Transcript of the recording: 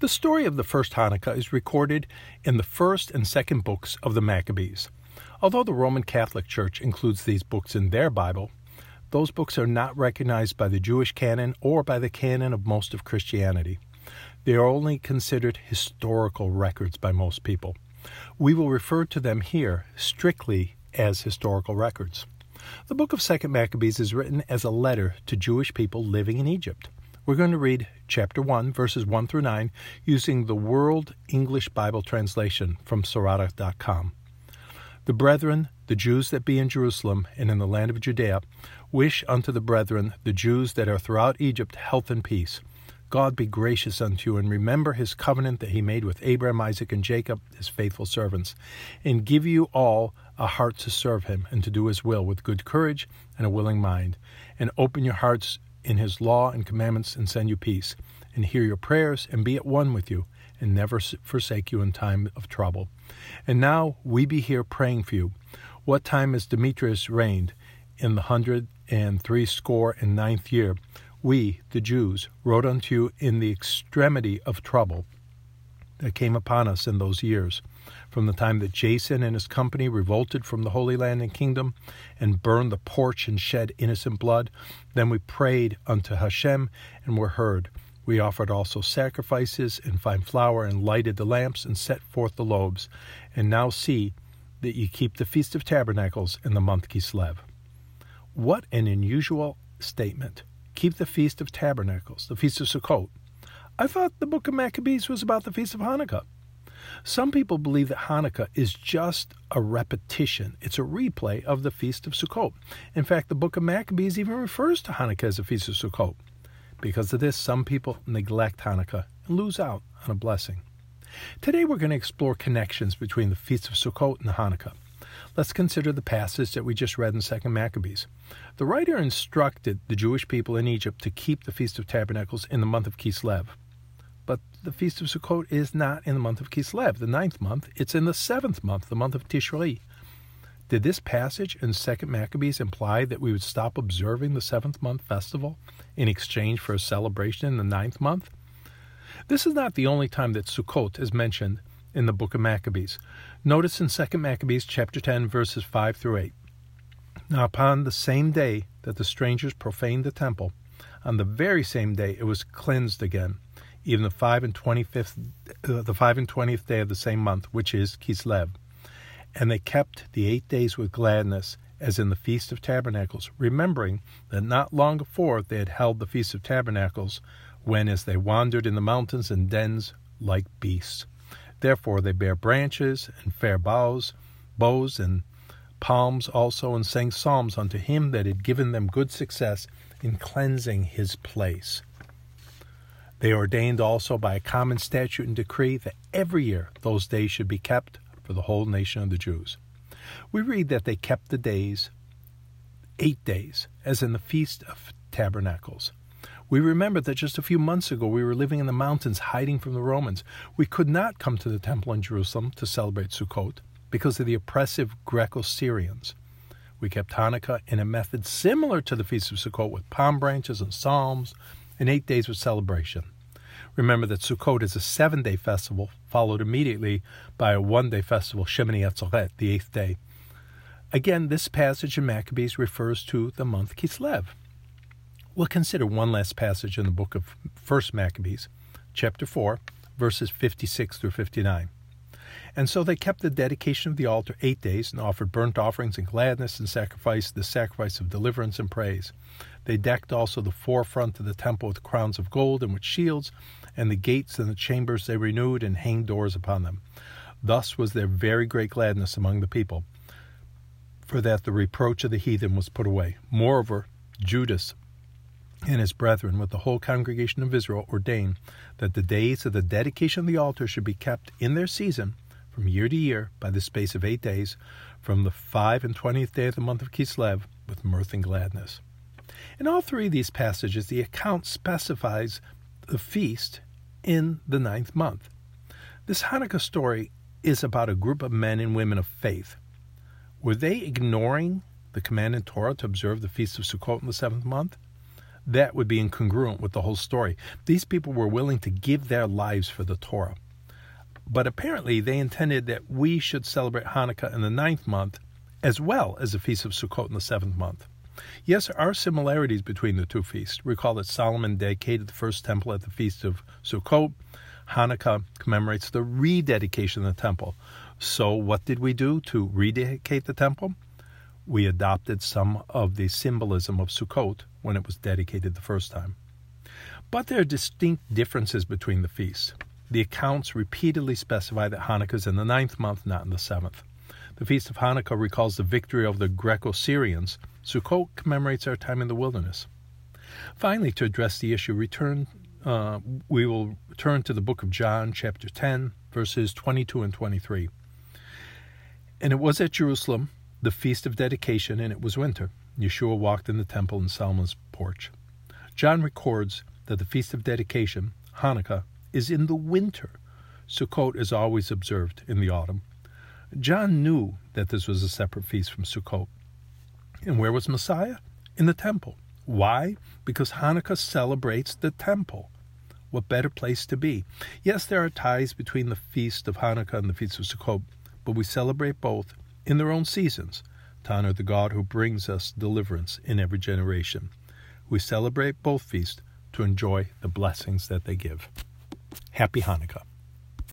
The story of the first Hanukkah is recorded in the first and second books of the Maccabees. Although the Roman Catholic Church includes these books in their Bible, those books are not recognized by the Jewish canon or by the canon of most of Christianity. They are only considered historical records by most people. We will refer to them here strictly as historical records. The book of 2nd Maccabees is written as a letter to Jewish people living in Egypt. We're going to read chapter 1, verses 1 through 9, using the World English Bible translation from Sarada.com. The brethren, the Jews that be in Jerusalem and in the land of Judea, wish unto the brethren, the Jews that are throughout Egypt, health and peace. God be gracious unto you, and remember his covenant that he made with Abraham, Isaac, and Jacob, his faithful servants, and give you all a heart to serve him and to do his will with good courage and a willing mind, and open your hearts in his law and commandments and send you peace, and hear your prayers and be at one with you, and never forsake you in time of trouble. And now we be here praying for you. What time as Demetrius reigned in the hundred and three score and ninth year, we, the Jews, wrote unto you in the extremity of trouble that came upon us in those years from the time that Jason and his company revolted from the Holy Land and Kingdom and burned the porch and shed innocent blood. Then we prayed unto Hashem and were heard. We offered also sacrifices and fine flour and lighted the lamps and set forth the loaves. And now see that ye keep the Feast of Tabernacles in the month Kislev. What an unusual statement. Keep the Feast of Tabernacles, the Feast of Sukkot. I thought the book of Maccabees was about the Feast of Hanukkah. Some people believe that Hanukkah is just a repetition. It's a replay of the Feast of Sukkot. In fact, the book of Maccabees even refers to Hanukkah as a Feast of Sukkot. Because of this, some people neglect Hanukkah and lose out on a blessing. Today we're going to explore connections between the Feast of Sukkot and the Hanukkah. Let's consider the passage that we just read in 2 Maccabees. The writer instructed the Jewish people in Egypt to keep the Feast of Tabernacles in the month of Kislev. But the Feast of Sukkot is not in the month of Kislev, the ninth month. It's in the seventh month, the month of Tishri. Did this passage in 2 Maccabees imply that we would stop observing the seventh month festival in exchange for a celebration in the ninth month? This is not the only time that Sukkot is mentioned in the book of Maccabees. Notice in 2 Maccabees chapter 10 verses 5 through 8. Now upon the same day that the strangers profaned the temple, on the very same day it was cleansed again even the five and twenty fifth, uh, the five and twentieth day of the same month, which is Kislev. And they kept the eight days with gladness, as in the Feast of Tabernacles, remembering that not long before they had held the Feast of Tabernacles, when as they wandered in the mountains and dens like beasts. Therefore they bare branches and fair boughs, bows and palms also, and sang psalms unto him that had given them good success in cleansing his place. They ordained also by a common statute and decree that every year those days should be kept for the whole nation of the Jews. We read that they kept the days, eight days, as in the Feast of Tabernacles. We remember that just a few months ago we were living in the mountains hiding from the Romans. We could not come to the temple in Jerusalem to celebrate Sukkot because of the oppressive Greco Syrians. We kept Hanukkah in a method similar to the Feast of Sukkot with palm branches and psalms, and eight days of celebration. Remember that Sukkot is a seven day festival, followed immediately by a one day festival, Shemini Atzeret, the eighth day. Again, this passage in Maccabees refers to the month Kislev. We'll consider one last passage in the book of 1st Maccabees, chapter 4, verses 56 through 59. And so they kept the dedication of the altar eight days and offered burnt offerings and gladness and sacrificed the sacrifice of deliverance and praise. They decked also the forefront of the temple with crowns of gold and with shields, and the gates and the chambers they renewed and hanged doors upon them. Thus was there very great gladness among the people, for that the reproach of the heathen was put away. Moreover, Judas and his brethren with the whole congregation of Israel ordained that the days of the dedication of the altar should be kept in their season from year to year by the space of eight days, from the five and twentieth day of the month of Kislev, with mirth and gladness. In all three of these passages, the account specifies the feast in the ninth month. This Hanukkah story is about a group of men and women of faith. Were they ignoring the command in Torah to observe the feast of Sukkot in the seventh month? That would be incongruent with the whole story. These people were willing to give their lives for the Torah. But apparently, they intended that we should celebrate Hanukkah in the ninth month as well as the Feast of Sukkot in the seventh month. Yes, there are similarities between the two feasts. Recall that Solomon dedicated the first temple at the Feast of Sukkot. Hanukkah commemorates the rededication of the temple. So, what did we do to rededicate the temple? We adopted some of the symbolism of Sukkot when it was dedicated the first time. But there are distinct differences between the feasts. The accounts repeatedly specify that Hanukkah is in the ninth month, not in the seventh. The Feast of Hanukkah recalls the victory of the Greco Syrians. Sukkot commemorates our time in the wilderness. Finally, to address the issue, return, uh, we will turn to the book of John, chapter 10, verses 22 and 23. And it was at Jerusalem, the feast of dedication, and it was winter. Yeshua walked in the temple in Solomon's porch. John records that the feast of dedication, Hanukkah, is in the winter. Sukkot is always observed in the autumn. John knew that this was a separate feast from Sukkot. And where was Messiah? In the temple. Why? Because Hanukkah celebrates the temple. What better place to be? Yes, there are ties between the feast of Hanukkah and the feast of Sukkot, but we celebrate both in their own seasons to honor the God who brings us deliverance in every generation. We celebrate both feasts to enjoy the blessings that they give. Happy Hanukkah.